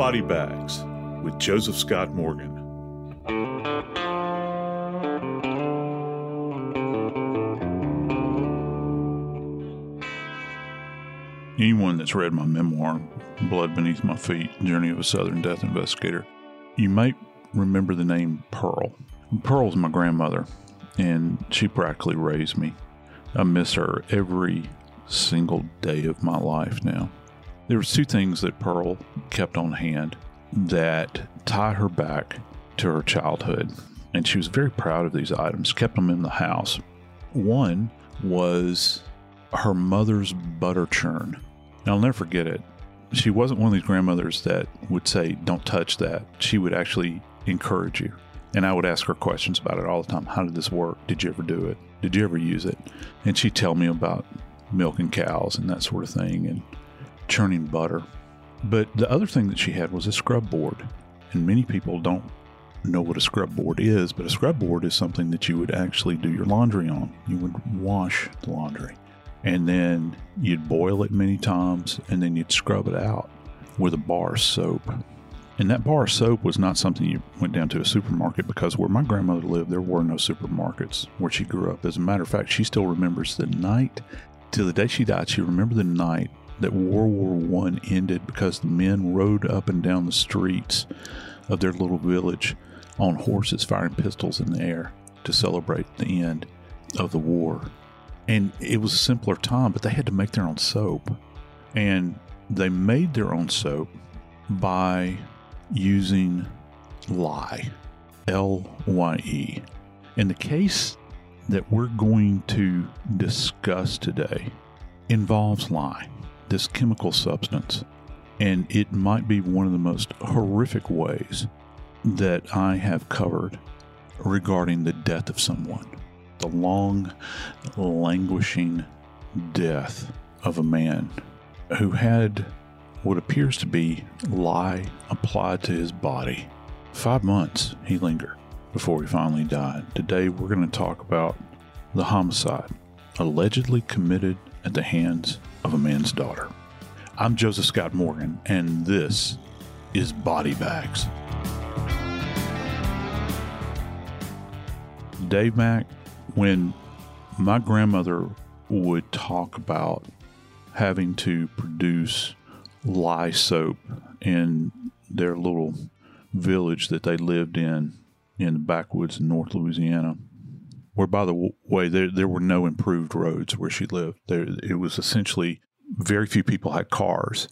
Body Bags with Joseph Scott Morgan. Anyone that's read my memoir, Blood Beneath My Feet Journey of a Southern Death Investigator, you might remember the name Pearl. Pearl's my grandmother, and she practically raised me. I miss her every single day of my life now. There was two things that Pearl kept on hand that tie her back to her childhood, and she was very proud of these items, kept them in the house. One was her mother's butter churn. And I'll never forget it. She wasn't one of these grandmothers that would say, Don't touch that. She would actually encourage you. And I would ask her questions about it all the time. How did this work? Did you ever do it? Did you ever use it? And she'd tell me about milking cows and that sort of thing and churning butter. But the other thing that she had was a scrub board. And many people don't know what a scrub board is, but a scrub board is something that you would actually do your laundry on. You would wash the laundry. And then you'd boil it many times and then you'd scrub it out with a bar soap. And that bar soap was not something you went down to a supermarket because where my grandmother lived, there were no supermarkets where she grew up. As a matter of fact, she still remembers the night, till the day she died, she remembered the night that World War One ended because the men rode up and down the streets of their little village on horses firing pistols in the air to celebrate the end of the war. And it was a simpler time, but they had to make their own soap. And they made their own soap by using lye, L Y E. And the case that we're going to discuss today involves lye, this chemical substance. And it might be one of the most horrific ways that I have covered regarding the death of someone, the long, languishing death of a man who had what appears to be lye applied to his body. Five months he lingered before he finally died. Today we're going to talk about the homicide allegedly committed at the hands of a man's daughter. I'm Joseph Scott Morgan, and this is Body Bags. Dave Mack, when my grandmother would talk about having to produce lye soap in their little village that they lived in in the backwoods in North Louisiana, where, by the way, there, there were no improved roads where she lived. There, it was essentially very few people had cars.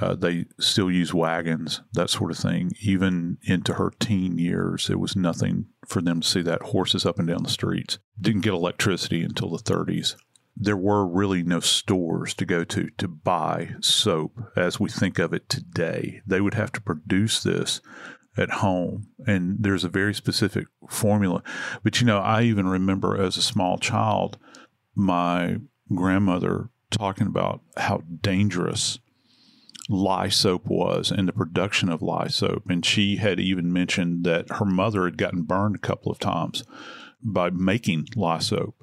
Uh, they still use wagons, that sort of thing. Even into her teen years, it was nothing for them to see that horses up and down the streets. Didn't get electricity until the 30s. There were really no stores to go to to buy soap as we think of it today. They would have to produce this at home and there's a very specific formula but you know i even remember as a small child my grandmother talking about how dangerous lye soap was and the production of lye soap. And she had even mentioned that her mother had gotten burned a couple of times by making lye soap.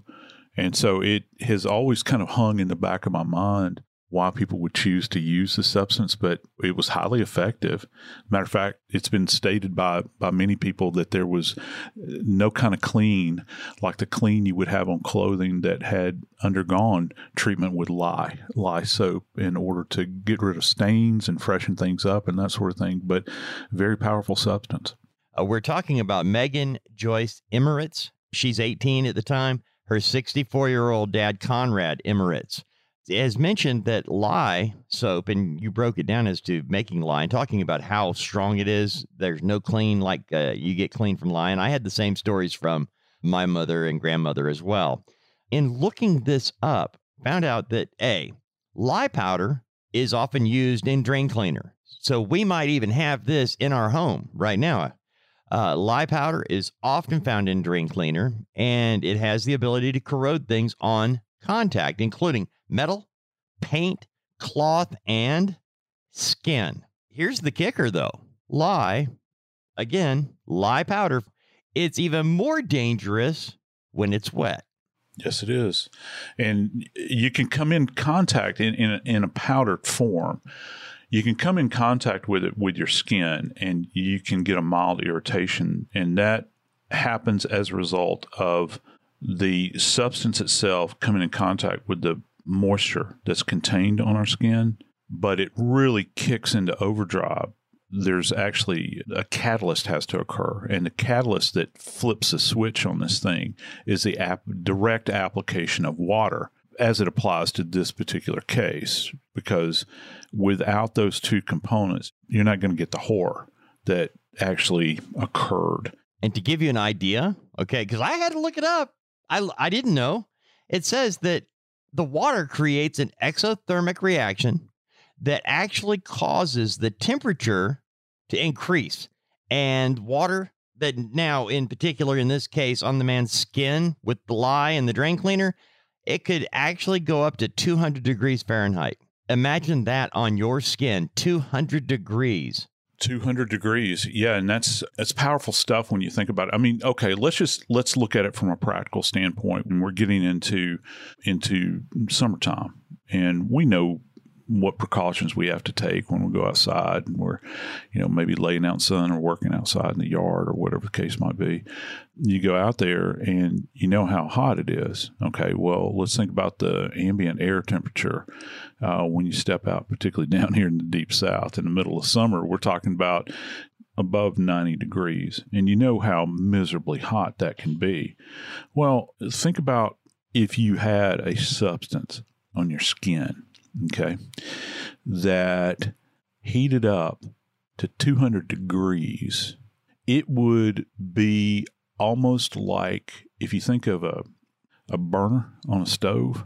And so it has always kind of hung in the back of my mind why people would choose to use the substance, but it was highly effective. Matter of fact, it's been stated by by many people that there was no kind of clean like the clean you would have on clothing that had undergone treatment with lye lye soap in order to get rid of stains and freshen things up and that sort of thing. But very powerful substance. Uh, we're talking about Megan Joyce Imirowicz. She's 18 at the time. Her 64 year old dad, Konrad Imirowicz has mentioned that lye soap, and you broke it down as to making lye and talking about how strong it is. There's no clean like uh, you get clean from lye. And I had the same stories from my mother and grandmother as well. In looking this up, found out that A, lye powder is often used in drain cleaner. So we might even have this in our home right now. Uh, lye powder is often found in drain cleaner, and it has the ability to corrode things on contact, including metal, paint, cloth, and skin. Here's the kicker though lye, again, lye powder, it's even more dangerous when it's wet. Yes, it is. And you can come in contact in, in, a, in a powdered form. You can come in contact with it with your skin and you can get a mild irritation. And that happens as a result of the substance itself coming in contact with the moisture that's contained on our skin, but it really kicks into overdrive. There's actually a catalyst has to occur, and the catalyst that flips the switch on this thing is the ap- direct application of water as it applies to this particular case. Because without those two components, you're not going to get the horror that actually occurred. And to give you an idea, okay, because I had to look it up. I, I didn't know. It says that the water creates an exothermic reaction that actually causes the temperature to increase. And water that now, in particular, in this case, on the man's skin with the lye and the drain cleaner, it could actually go up to 200 degrees Fahrenheit. Imagine that on your skin, 200 degrees. 200 degrees. Yeah and that's that's powerful stuff when you think about it. I mean okay let's just let's look at it from a practical standpoint when we're getting into into summertime. And we know what precautions we have to take when we go outside and we're, you know, maybe laying out in sun or working outside in the yard or whatever the case might be. You go out there and you know how hot it is. Okay, well, let's think about the ambient air temperature uh, when you step out, particularly down here in the deep south in the middle of summer. We're talking about above 90 degrees, and you know how miserably hot that can be. Well, think about if you had a substance on your skin okay, that heated up to 200 degrees, it would be almost like if you think of a, a burner on a stove,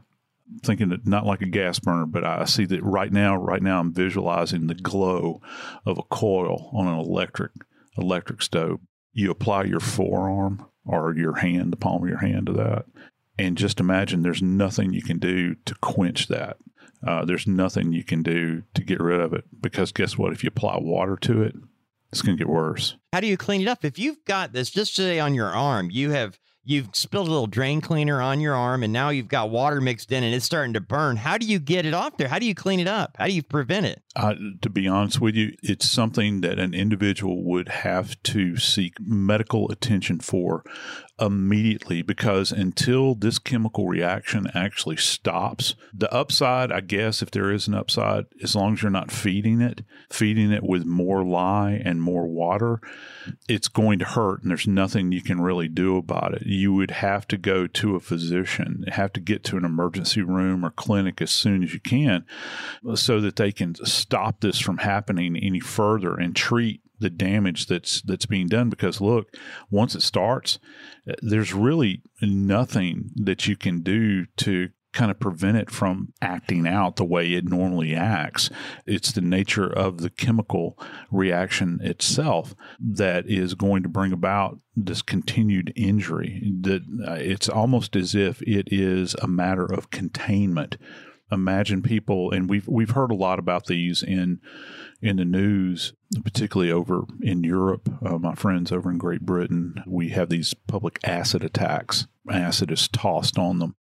thinking that not like a gas burner, but I see that right now, right now I'm visualizing the glow of a coil on an electric electric stove. You apply your forearm or your hand, the palm of your hand to that. And just imagine there's nothing you can do to quench that. Uh, there's nothing you can do to get rid of it because guess what? If you apply water to it, it's going to get worse. How do you clean it up? If you've got this, just say on your arm, you have you've spilled a little drain cleaner on your arm and now you've got water mixed in and it's starting to burn. How do you get it off there? How do you clean it up? How do you prevent it? To be honest with you, it's something that an individual would have to seek medical attention for immediately because until this chemical reaction actually stops, the upside, I guess, if there is an upside, as long as you're not feeding it, feeding it with more lye and more water, it's going to hurt and there's nothing you can really do about it. You would have to go to a physician, have to get to an emergency room or clinic as soon as you can so that they can stop this from happening any further and treat the damage that's that's being done because look once it starts there's really nothing that you can do to kind of prevent it from acting out the way it normally acts. It's the nature of the chemical reaction itself that is going to bring about this continued injury. That uh, it's almost as if it is a matter of containment. Imagine people, and we've we've heard a lot about these in in the news, particularly over in Europe. Uh, my friends over in Great Britain, we have these public acid attacks. Acid is tossed on them.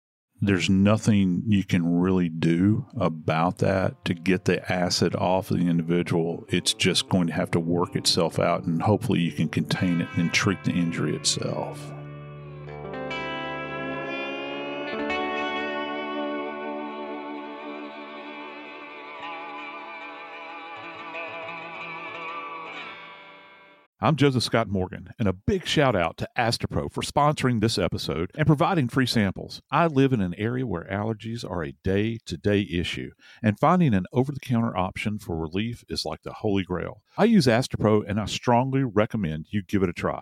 There's nothing you can really do about that to get the acid off of the individual. It's just going to have to work itself out, and hopefully, you can contain it and treat the injury itself. I'm Joseph Scott Morgan, and a big shout out to Astepro for sponsoring this episode and providing free samples. I live in an area where allergies are a day to day issue, and finding an over the counter option for relief is like the holy grail. I use Astepro, and I strongly recommend you give it a try.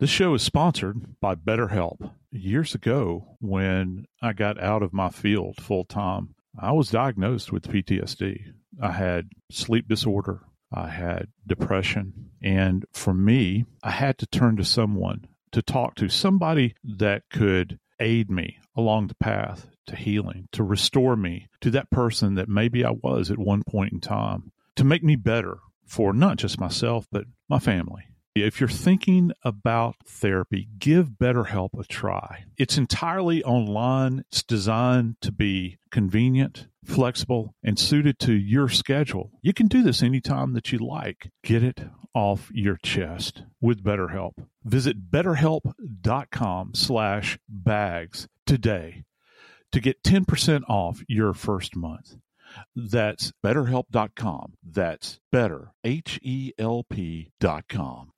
This show is sponsored by BetterHelp. Years ago, when I got out of my field full time, I was diagnosed with PTSD. I had sleep disorder, I had depression, and for me, I had to turn to someone to talk to, somebody that could aid me along the path to healing, to restore me to that person that maybe I was at one point in time, to make me better for not just myself, but my family. If you're thinking about therapy, give BetterHelp a try. It's entirely online. It's designed to be convenient, flexible, and suited to your schedule. You can do this anytime that you like. Get it off your chest with BetterHelp. Visit betterhelp.com slash bags today to get 10% off your first month. That's betterhelp.com. That's better, H E L P.com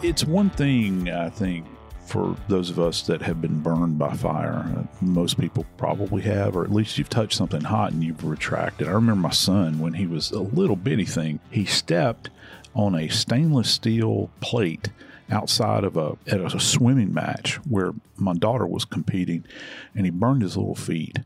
It's one thing, I think, for those of us that have been burned by fire. Most people probably have, or at least you've touched something hot and you've retracted. I remember my son when he was a little bitty thing, he stepped on a stainless steel plate outside of a at a swimming match where my daughter was competing and he burned his little feet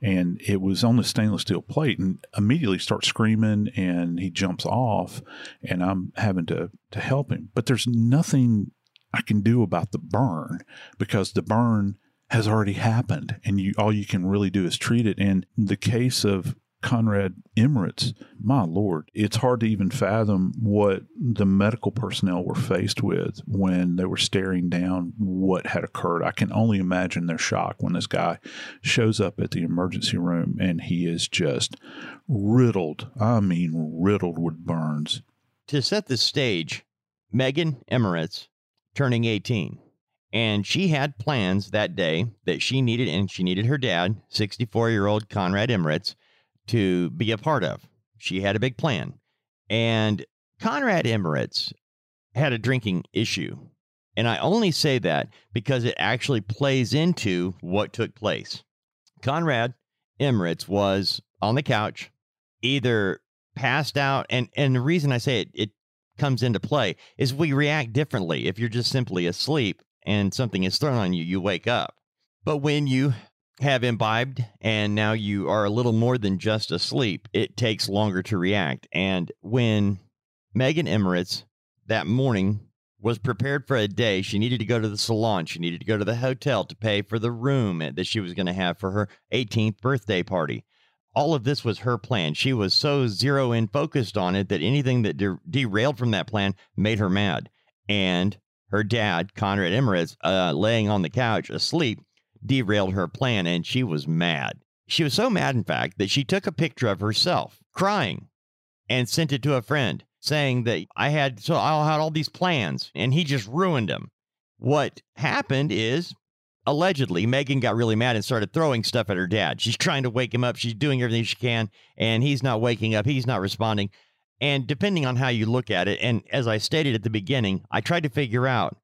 and it was on the stainless steel plate and immediately starts screaming and he jumps off and I'm having to to help him. But there's nothing I can do about the burn because the burn has already happened and you all you can really do is treat it. And the case of Konrad Imirowicz, my lord, it's hard to even fathom what the medical personnel were faced with when they were staring down what had occurred. I can only imagine their shock when this guy shows up at the emergency room and he is just riddled. I mean, riddled with burns. To set the stage, Megan Imirowicz turning 18. And she had plans that day that she needed, and she needed her dad, 64 year old Konrad Imirowicz, to be a part of. She had a big plan. And Konrad Imirowicz had a drinking issue. And I only say that because it actually plays into what took place. Konrad Imirowicz was on the couch, either passed out, and, and the reason I say it, it comes into play is we react differently. If you're just simply asleep and something is thrown on you, you wake up. But when you have imbibed and now you are a little more than just asleep, it takes longer to react. And when Megan Imirowicz that morning was prepared for a day, she needed to go to the salon, she needed to go to the hotel to pay for the room that she was going to have for her 18th birthday party. All of this was her plan. She was so zero in focused on it that anything that de- derailed from that plan made her mad. And her dad, Konrad Imirowicz, uh, laying on the couch asleep, derailed her plan and she was mad. She was so mad, in fact, that she took a picture of herself crying and sent it to a friend saying that I had so I had all these plans and he just ruined them. What happened is allegedly Megan got really mad and started throwing stuff at her dad. She's trying to wake him up. She's doing everything she can and he's not waking up. He's not responding. And depending on how you look at it, and as I stated at the beginning, I tried to figure out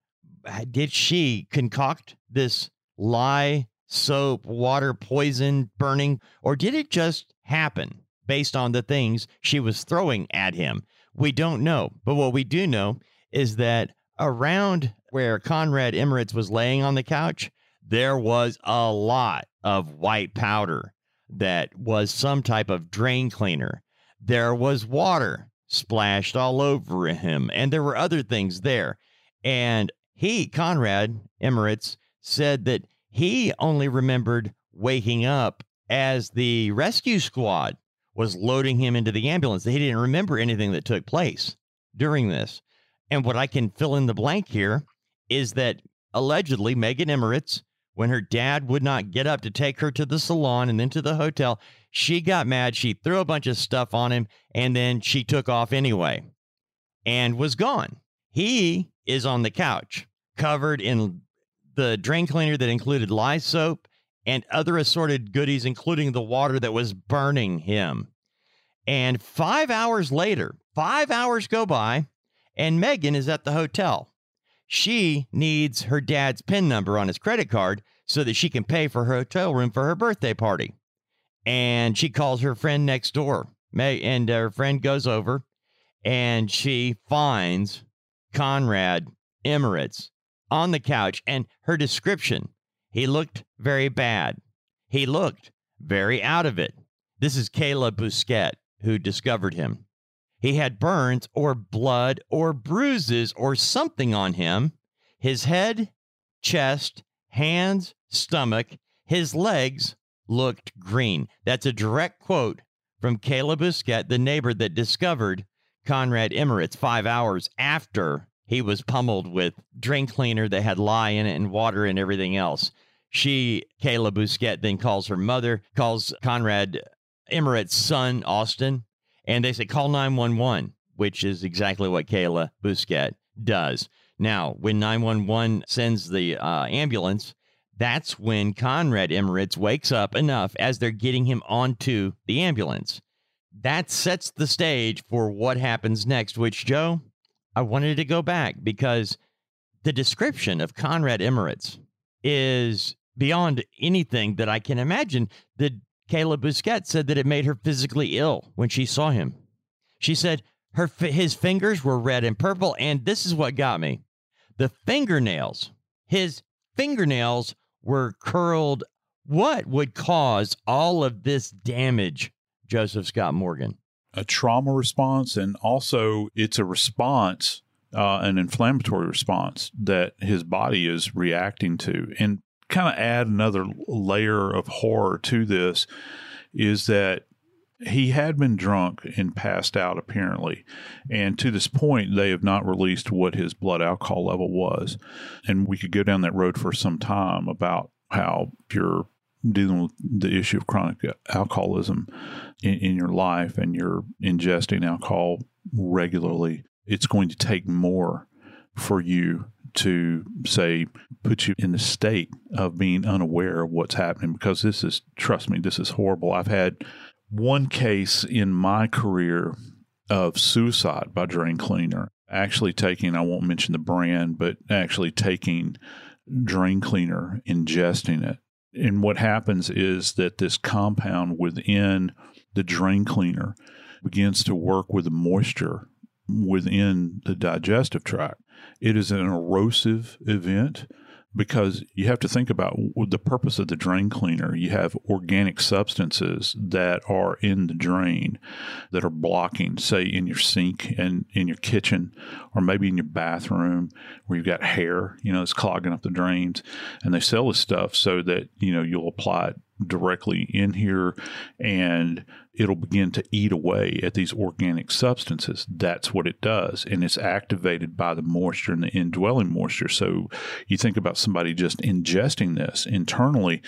uh, did she concoct this lye, soap, water, poison, burning, or did it just happen based on the things she was throwing at him? We don't know. But what we do know is that around where Konrad Imirowicz was laying on the couch, there was a lot of white powder that was some type of drain cleaner. There was water splashed all over him, and there were other things there. And he, Konrad Imirowicz, said that he only remembered waking up as the rescue squad was loading him into the ambulance. He didn't remember anything that took place during this. And what I can fill in the blank here is that allegedly Megan Imirowicz, when her dad would not get up to take her to the salon and then to the hotel, she got mad. She threw a bunch of stuff on him and then she took off anyway and was gone. He is on the couch, covered in the drain cleaner that included lye soap and other assorted goodies, including the water that was burning him. And five hours later, five hours go by, and Megan is at the hotel. She needs her dad's PIN number on his credit card so that she can pay for her hotel room for her birthday party. And she calls her friend next door. May And her friend goes over and she finds Konrad Imirowicz on the couch and her description. He looked very bad. He looked very out of it. This is Kayla Bousquet who discovered him. He had burns or blood or bruises or something on him. His head, chest, hands, stomach, his legs looked green. That's a direct quote from Kayla Bousquet, the neighbor that discovered Konrad Imirowicz five hours after he was pummeled with drain cleaner that had lye in it and water and everything else. She, Kayla Bousquet, then calls her mother, calls Konrad Imirowicz's son, Austin, and they say, call 911, which is exactly what Kayla Bousquet does. Now, when 911 sends the uh, ambulance, that's when Konrad Imirowicz wakes up enough as they're getting him onto the ambulance. That sets the stage for what happens next, which, Joe, I wanted to go back because the description of Konrad Imirowicz is beyond anything that I can imagine. The Kayla Bousquet said that it made her physically ill when she saw him. She said her his fingers were red and purple, and this is what got me: the fingernails. His fingernails were curled. What would cause all of this damage, Joseph Scott Morgan? A trauma response, and also it's a response, uh, an inflammatory response that his body is reacting to. And kind of add another layer of horror to this is that he had been drunk and passed out apparently and to this point they have not released what his blood alcohol level was and we could go down that road for some time about how you're dealing with the issue of chronic alcoholism in, in your life and you're ingesting alcohol regularly, it's going to take more for you to say put you in the state of being unaware of what's happening because this is trust me this is horrible. I've had one case in my career of suicide by drain cleaner actually taking i won't mention the brand but actually taking drain cleaner ingesting it and what happens is that this compound within the drain cleaner begins to work with the moisture within the digestive tract. It is an erosive event because you have to think about the purpose of the drain cleaner. You have organic substances that are in the drain that are blocking, say, in your sink and in your kitchen, or maybe in your bathroom where you've got hair, you know, it's clogging up the drains. And they sell this stuff so that, you know, you'll apply it directly in here and it'll begin to eat away at these organic substances. That's what it does. And it's activated by the moisture and the indwelling moisture. So you think about somebody just ingesting this internally.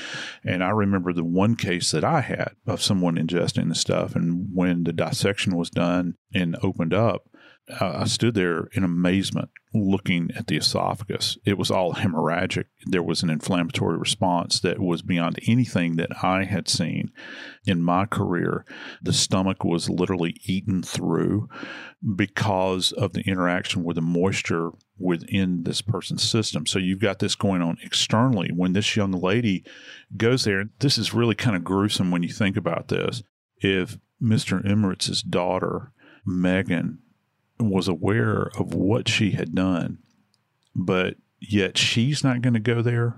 And I remember the one case that I had of someone ingesting the stuff. And when the dissection was done and opened up, I stood there in amazement looking at the esophagus. It was all hemorrhagic. There was an inflammatory response that was beyond anything that I had seen in my career. The stomach was literally eaten through because of the interaction with the moisture within this person's system. So you've got this going on externally. When this young lady goes there, this is really kind of gruesome when you think about this. If Mr. Imirowicz's daughter, Megan, was aware of what she had done, but yet she's not going to go there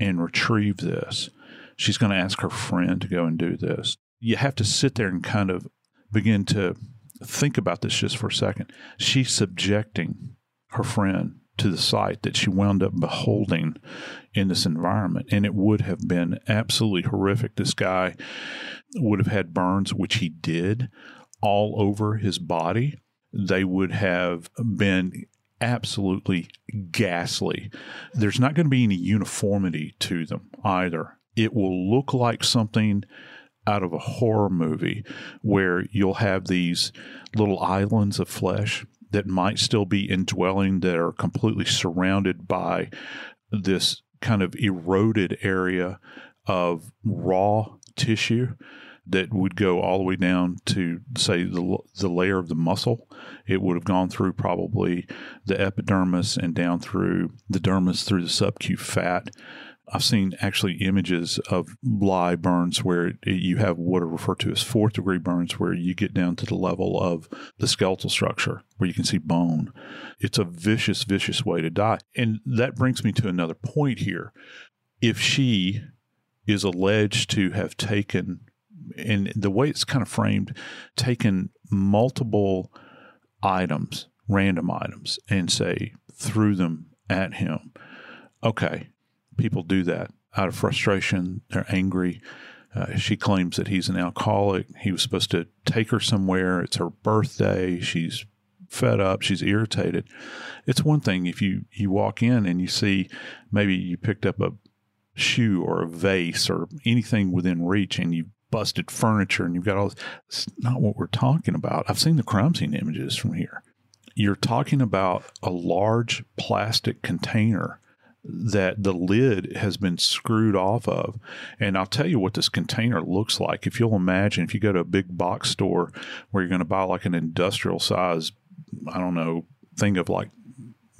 and retrieve this. She's going to ask her friend to go and do this. You have to sit there and kind of begin to think about this just for a second. She's subjecting her friend to the sight that she wound up beholding in this environment. And it would have been absolutely horrific. This guy would have had burns, which he did, all over his body they would have been absolutely ghastly. There's not going to be any uniformity to them either. It will look like something out of a horror movie where you'll have these little islands of flesh that might still be indwelling that are completely surrounded by this kind of eroded area of raw tissue that would go all the way down to say the the layer of the muscle. It would have gone through probably the epidermis and down through the dermis through the subcute fat. I've seen actually images of lye burns where you have what are referred to as fourth degree burns, where you get down to the level of the skeletal structure where you can see bone. It's a vicious, vicious way to die. And that brings me to another point here. If she is alleged to have taken and the way it's kind of framed, taken multiple items, random items, and say, threw them at him. Okay, people do that out of frustration. They're angry. Uh, she claims that he's an alcoholic. He was supposed to take her somewhere. It's her birthday. She's fed up. She's irritated. It's one thing if you, you walk in and you see maybe you picked up a shoe or a vase or anything within reach and you busted furniture and you've got all this. It's not what we're talking about. I've seen the crime scene images from here. You're talking about a large plastic container that the lid has been screwed off of. And I'll tell you what this container looks like. If you'll imagine, if you go to a big box store where you're going to buy like an industrial size, I don't know, thing of like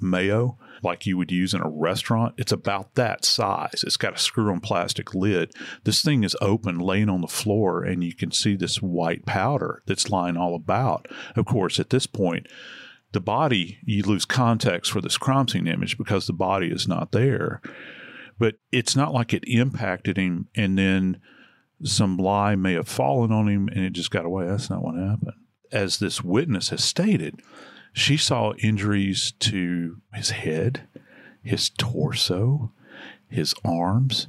mayo, like you would use in a restaurant, it's about that size. It's got a screw on plastic lid. This thing is open, laying on the floor, and you can see this white powder that's lying all about. Of course, at this point, the body, you lose context for this crime scene image because the body is not there. But it's not like it impacted him and then some lye may have fallen on him and it just got away. That's not what happened. As this witness has stated, she saw injuries to his head, his torso, his arms,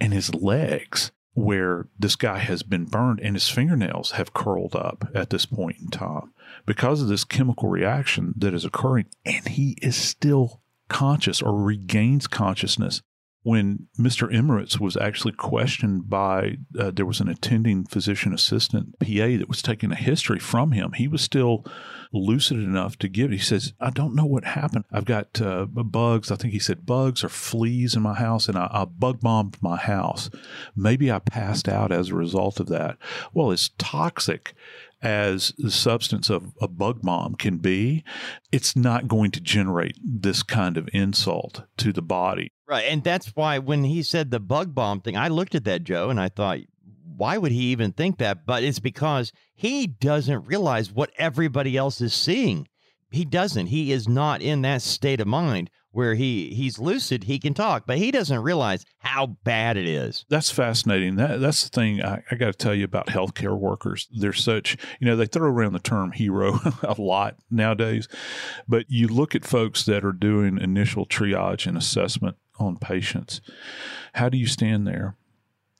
and his legs, where this guy has been burned and his fingernails have curled up at this point in time because of this chemical reaction that is occurring. And he is still conscious or regains consciousness when Mr. Imirowicz was actually questioned by, uh, there was an attending physician assistant PA that was taking a history from him. He was still lucid enough to give. He says, "I don't know what happened. I've got uh, bugs. I think he said bugs or fleas in my house, and I, I bug bombed my house. Maybe I passed out as a result of that. Well, it's toxic." As the substance of a bug bomb can be, it's not going to generate this kind of insult to the body. Right. And that's why when he said the bug bomb thing, I looked at that, Joe, and I thought, why would he even think that? But it's because he doesn't realize what everybody else is seeing. He doesn't. He is not in that state of mind where he he's lucid, he can talk, but he doesn't realize how bad it is. That's fascinating. That that's the thing I, I got to tell you about healthcare workers. They're such you know they throw around the term hero a lot nowadays, but you look at folks that are doing initial triage and assessment on patients. How do you stand there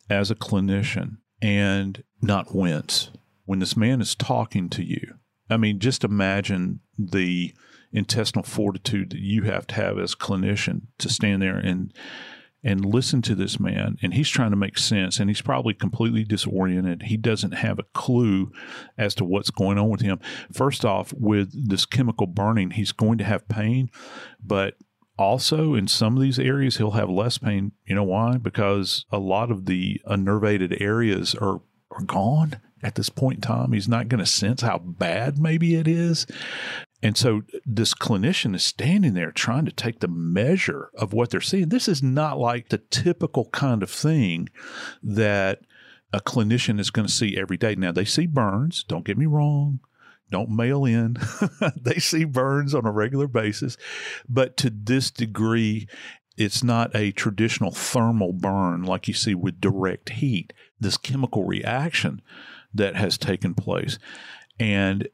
as a clinician and not wince when this man is talking to you? I mean, just imagine the intestinal fortitude that you have to have as a clinician to stand there and and listen to this man. And he's trying to make sense and he's probably completely disoriented. He doesn't have a clue as to what's going on with him. First off with this chemical burning he's going to have pain but also in some of these areas he'll have less pain. You know why? Because a lot of the innervated areas are are gone at this point in time. He's not going to sense how bad maybe it is and so this clinician is standing there trying to take the measure of what they're seeing. This is not like the typical kind of thing that a clinician is going to see every day. Now, they see burns, don't get me wrong. Don't mail in. they see burns on a regular basis. But to this degree, it's not a traditional thermal burn like you see with direct heat, this chemical reaction that has taken place. And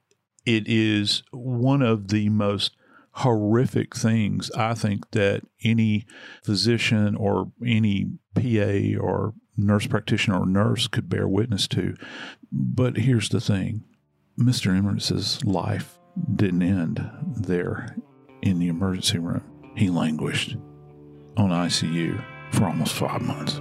it is one of the most horrific things I think that any physician or any PA or nurse practitioner or nurse could bear witness to. But here's the thing Mr. Imirowicz' life didn't end there in the emergency room. He languished on ICU for almost five months.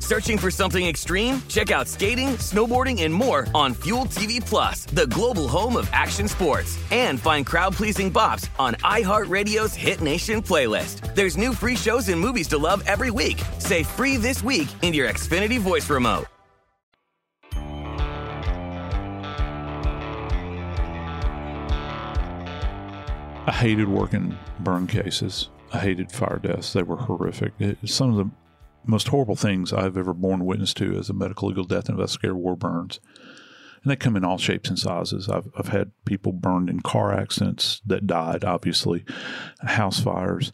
Searching for something extreme? Check out skating, snowboarding, and more on Fuel TV Plus, the global home of action sports. And find crowd-pleasing bops on iHeartRadio's Hit Nation playlist. There's new free shows and movies to love every week. Say free this week in your Xfinity voice remote. I hated working burn cases. I hated fire deaths. They were horrific. It, some of the most horrible things I've ever borne witness to as a medical legal death investigator were burns. And they come in all shapes and sizes. I've, I've had people burned in car accidents that died, obviously, house fires.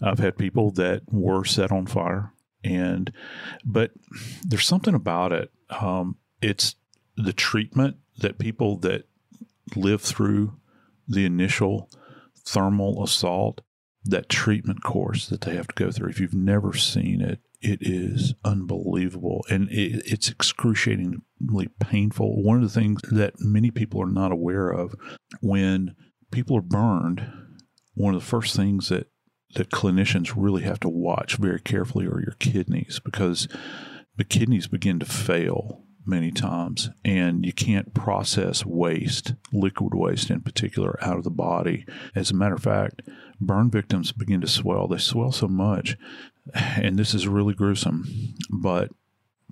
I've had people that were set on fire. And, but there's something about it. Um, it's the treatment that people that live through the initial thermal assault, that treatment course that they have to go through. If you've never seen it, it is unbelievable and it, it's excruciatingly painful. One of the things that many people are not aware of when people are burned, one of the first things that that clinicians really have to watch very carefully are your kidneys because the kidneys begin to fail many times and you can't process waste, liquid waste in particular, out of the body. As a matter of fact, burn victims begin to swell. They swell so much, and this is really gruesome, but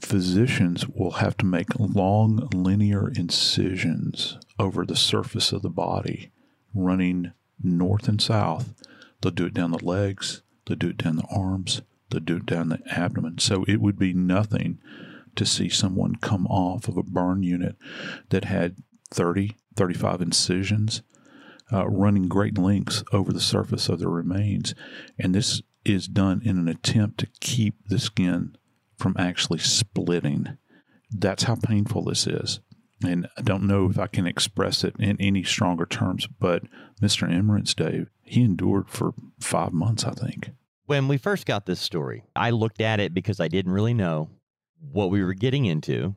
physicians will have to make long linear incisions over the surface of the body, running north and south. They'll do it down the legs, they'll do it down the arms, they'll do it down the abdomen. So it would be nothing to see someone come off of a burn unit that had 30, 35 incisions uh, running great lengths over the surface of the remains. And this is done in an attempt to keep the skin from actually splitting. That's how painful this is. And I don't know if I can express it in any stronger terms, but Mr. Imirowicz, Dave, he endured for five months, I think. When we first got this story, I looked at it because I didn't really know what we were getting into.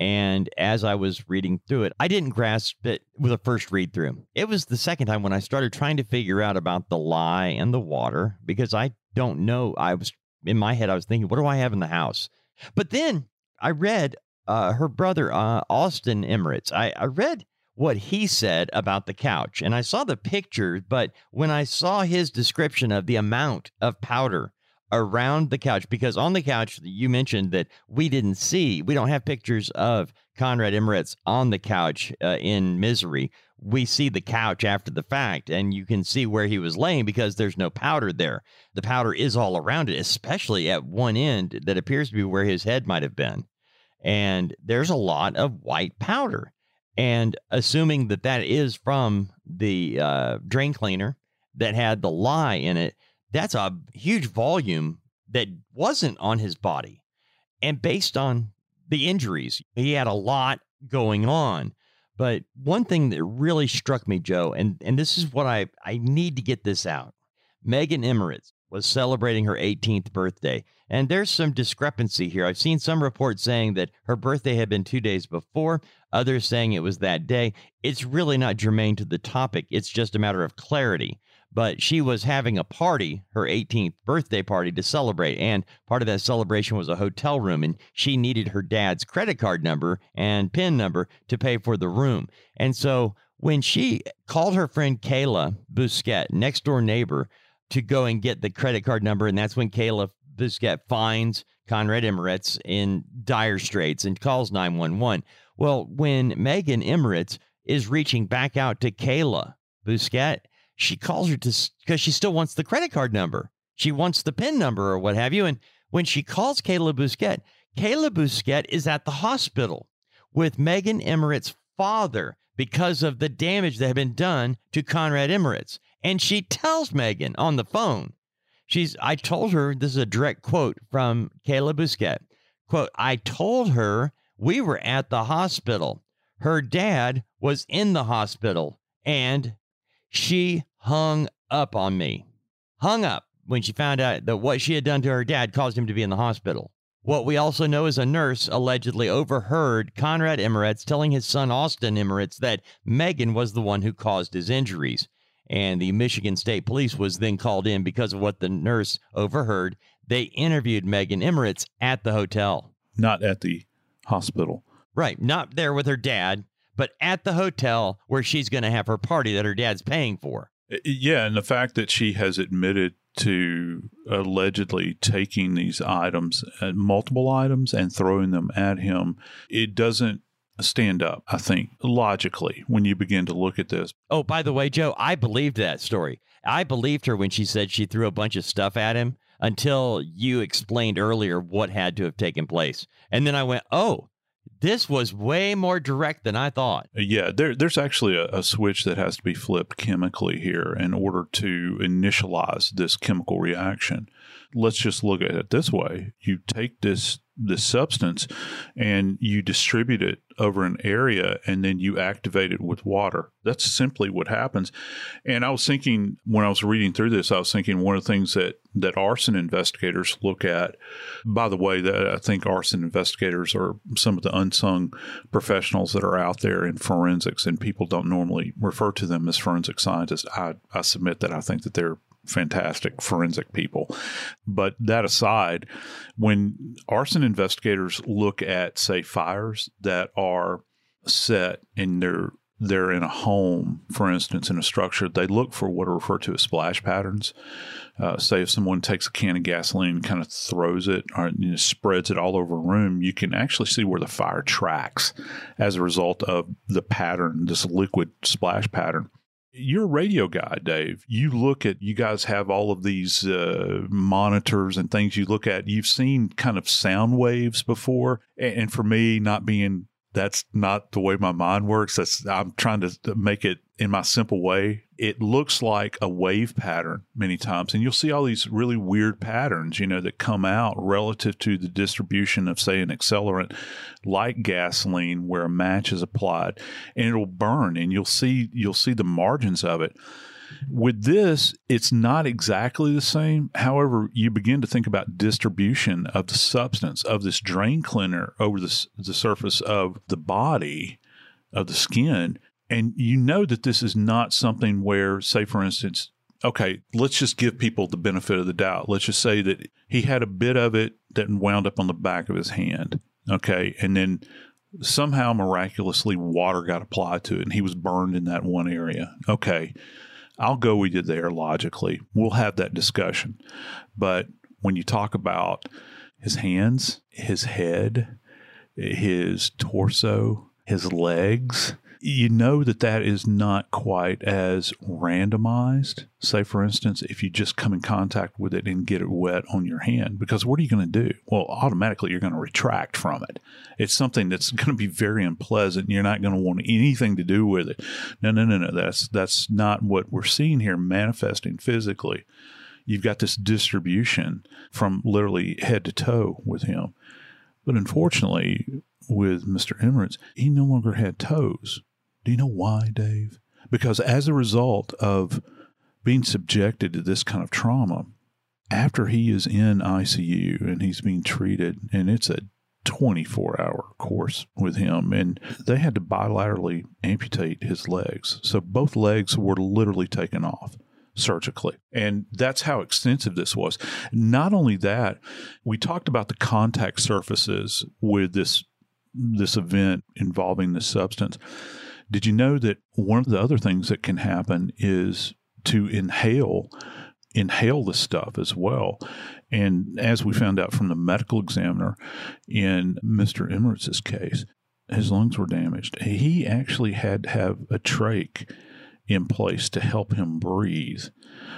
And as I was reading through it, I didn't grasp it with a first read through. It was the second time when I started trying to figure out about the lye and the water because I don't know. I was in my head, I was thinking, what do I have in the house? But then I read uh, her brother, uh, Austin Imirowicz. I, I read what he said about the couch and I saw the picture, but when I saw his description of the amount of powder around the couch because on the couch you mentioned that we didn't see we don't have pictures of Konrad Imirowicz on the couch uh, in misery we see the couch after the fact and you can see where he was laying because there's no powder there. The powder is all around it, especially at one end that appears to be where his head might have been. And there's a lot of white powder. And assuming that that is from the uh, drain cleaner that had the lye in it, that's a huge volume that wasn't on his body. And based on the injuries, he had a lot going on. But one thing that really struck me, Joe, and, and this is what I, I need to get this out. Megan Imirowicz was celebrating her 18th birthday. And there's some discrepancy here. I've seen some reports saying that her birthday had been two days before, others saying it was that day. It's really not germane to the topic, it's just a matter of clarity but she was having a party, her 18th birthday party to celebrate. And part of that celebration was a hotel room. And she needed her dad's credit card number and PIN number to pay for the room. And so when she called her friend Kayla Bousquet, next door neighbor, to go and get the credit card number, and that's when Kayla Bousquet finds Konrad Imirowicz in dire straits and calls 911. Well, when Megan Imirowicz is reaching back out to Kayla Bousquet, she calls her to because she still wants the credit card number. She wants the PIN number or what have you. And when she calls Kayla Bousquet, Kayla Bousquet is at the hospital with Megan Imirowicz' father because of the damage that had been done to Konrad Imirowicz. And she tells Megan on the phone, she's, I told her, this is a direct quote from Kayla Bousquet, quote, I told her we were at the hospital. Her dad was in the hospital and she hung up on me. Hung up when she found out that what she had done to her dad caused him to be in the hospital. What we also know is a nurse allegedly overheard Konrad Imirowicz telling his son Austin Imirowicz that Megan was the one who caused his injuries. And the Michigan State Police was then called in because of what the nurse overheard. They interviewed Megan Imirowicz at the hotel. Not at the hospital. Right. Not there with her dad, but at the hotel where she's going to have her party that her dad's paying for. Yeah, and the fact that she has admitted to allegedly taking these items, uh, multiple items, and throwing them at him, it doesn't stand up, I think, logically when you begin to look at this. Oh, by the way, Joe, I believed that story. I believed her when she said she threw a bunch of stuff at him until you explained earlier what had to have taken place. And then I went, oh, this was way more direct than I thought. Uh, yeah, there, there's actually a, a, switch that has to be flipped chemically here in order to initialize this chemical reaction. Let's just look at it this way: you take this this substance and you distribute it over an area and then you activate it with water. That's simply what happens. And I was thinking when I was reading through this, I was thinking one of the things that that arson investigators look at. By the way, that I think arson investigators are some of the unsung professionals that are out there in forensics, and people don't normally refer to them as forensic scientists. I, I submit that I think that they're fantastic forensic people. But that aside, when arson investigators look at, say, fires that are set in their they're in a home, for instance, in a structure, they look for what are referred to as splash patterns. Uh, say if someone takes a can of gasoline and kind of throws it or you know, spreads it all over a room, you can actually see where the fire tracks as a result of the pattern, this liquid splash pattern you're a radio guy, Dave. You look at, you guys have all of these uh, monitors and things you look at. You've seen kind of sound waves before. And for me, not being that's not the way my mind works. That's I'm trying to make it in my simple way. It looks like a wave pattern many times, and you'll see all these really weird patterns, you know, that come out relative to the distribution of, say, an accelerant like gasoline, where a match is applied, and it'll burn, and you'll see you'll see the margins of it. With this, it's not exactly the same. However, you begin to think about distribution of the substance of this drain cleaner over the, the surface of the body, of the skin. And you know that this is not something where, say, for instance, okay, let's just give people the benefit of the doubt. Let's just say that he had a bit of it that wound up on the back of his hand. Okay. And then somehow miraculously water got applied to it and he was burned in that one area. Okay. I'll go with you there logically. We'll have that discussion. But when you talk about his hands, his head, his torso, his legs, you know that that is not quite as randomized. Say, for instance, if you just come in contact with it and get it wet on your hand, because what are you going to do? Well, automatically you're going to retract from it. It's something that's going to be very unpleasant. You're not going to want anything to do with it. No, no, no, no. That's that's not what we're seeing here manifesting physically. You've got this distribution from literally head to toe with him. But unfortunately, with Mr. Imirowicz, he no longer had toes. Do you know why, Dave? Because as a result of being subjected to this kind of trauma, after he is in ICU and he's being treated, and it's a 24 hour course with him, and they had to bilaterally amputate his legs. So both legs were literally taken off surgically. And that's how extensive this was. Not only that, we talked about the contact surfaces with this this event involving this substance. Did you know that one of the other things that can happen is to inhale inhale the stuff as well. And as we found out from the medical examiner in Mr. Imirowicz' case, his lungs were damaged. He actually had to have a trach in place to help him breathe.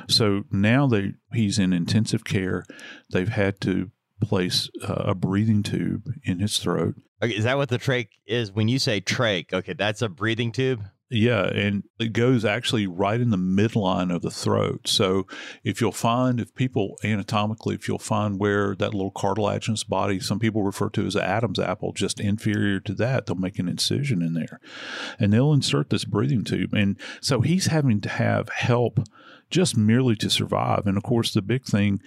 So now they he's in intensive care. They've had to place uh, a breathing tube in his throat Okay, is that what the trach is? When you say trach, okay, that's a breathing tube. Yeah, and it goes actually right in the midline of the throat. So if you'll find, if people anatomically, if you'll find where that little cartilaginous body, some people refer to as Adam's apple, just inferior to that, they'll make an incision in there, and they'll insert this breathing tube. And so he's having to have help just merely to survive. And of course, the big thing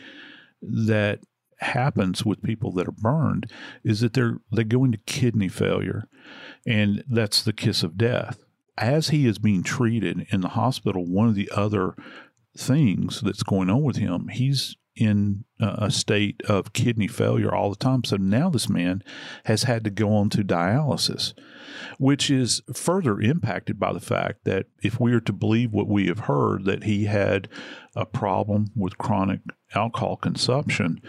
that happens with people that are burned is that they're they go into kidney failure and that's the kiss of death. As he is being treated in the hospital one of the other things that's going on with him he's in a state of kidney failure all the time. So now this man has had to go on to dialysis which is further impacted by the fact that if we are to believe what we have heard that he had a problem with chronic alcohol consumption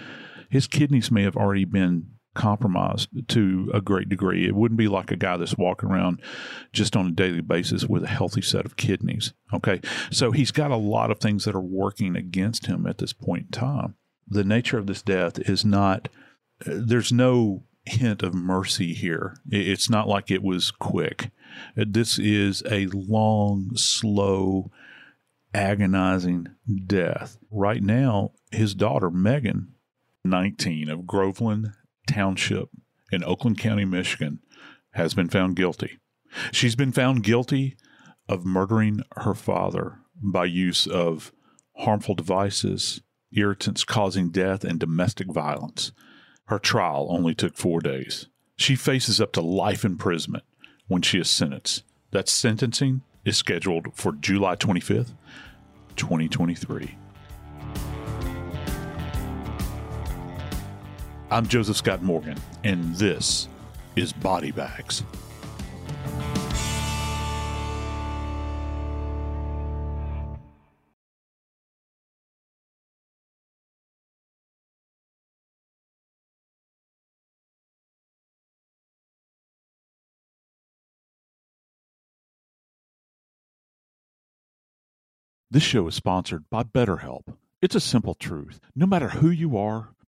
his kidneys may have already been compromised to a great degree. It wouldn't be like a guy that's walking around just on a daily basis with a healthy set of kidneys. Okay. So he's got a lot of things that are working against him at this point in time. The nature of this death is not, there's no hint of mercy here. It's not like it was quick. This is a long, slow, agonizing death. Right now, his daughter, Megan, 19 of Groveland Township in Oakland County, Michigan, has been found guilty. She's been found guilty of murdering her father by use of harmful devices, irritants causing death, and domestic violence. Her trial only took four days. She faces up to life imprisonment when she is sentenced. That sentencing is scheduled for July 25th, 2023. I'm Joseph Scott Morgan, and this is Body Bags. This show is sponsored by BetterHelp. It's a simple truth. No matter who you are,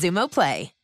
Xumo Play.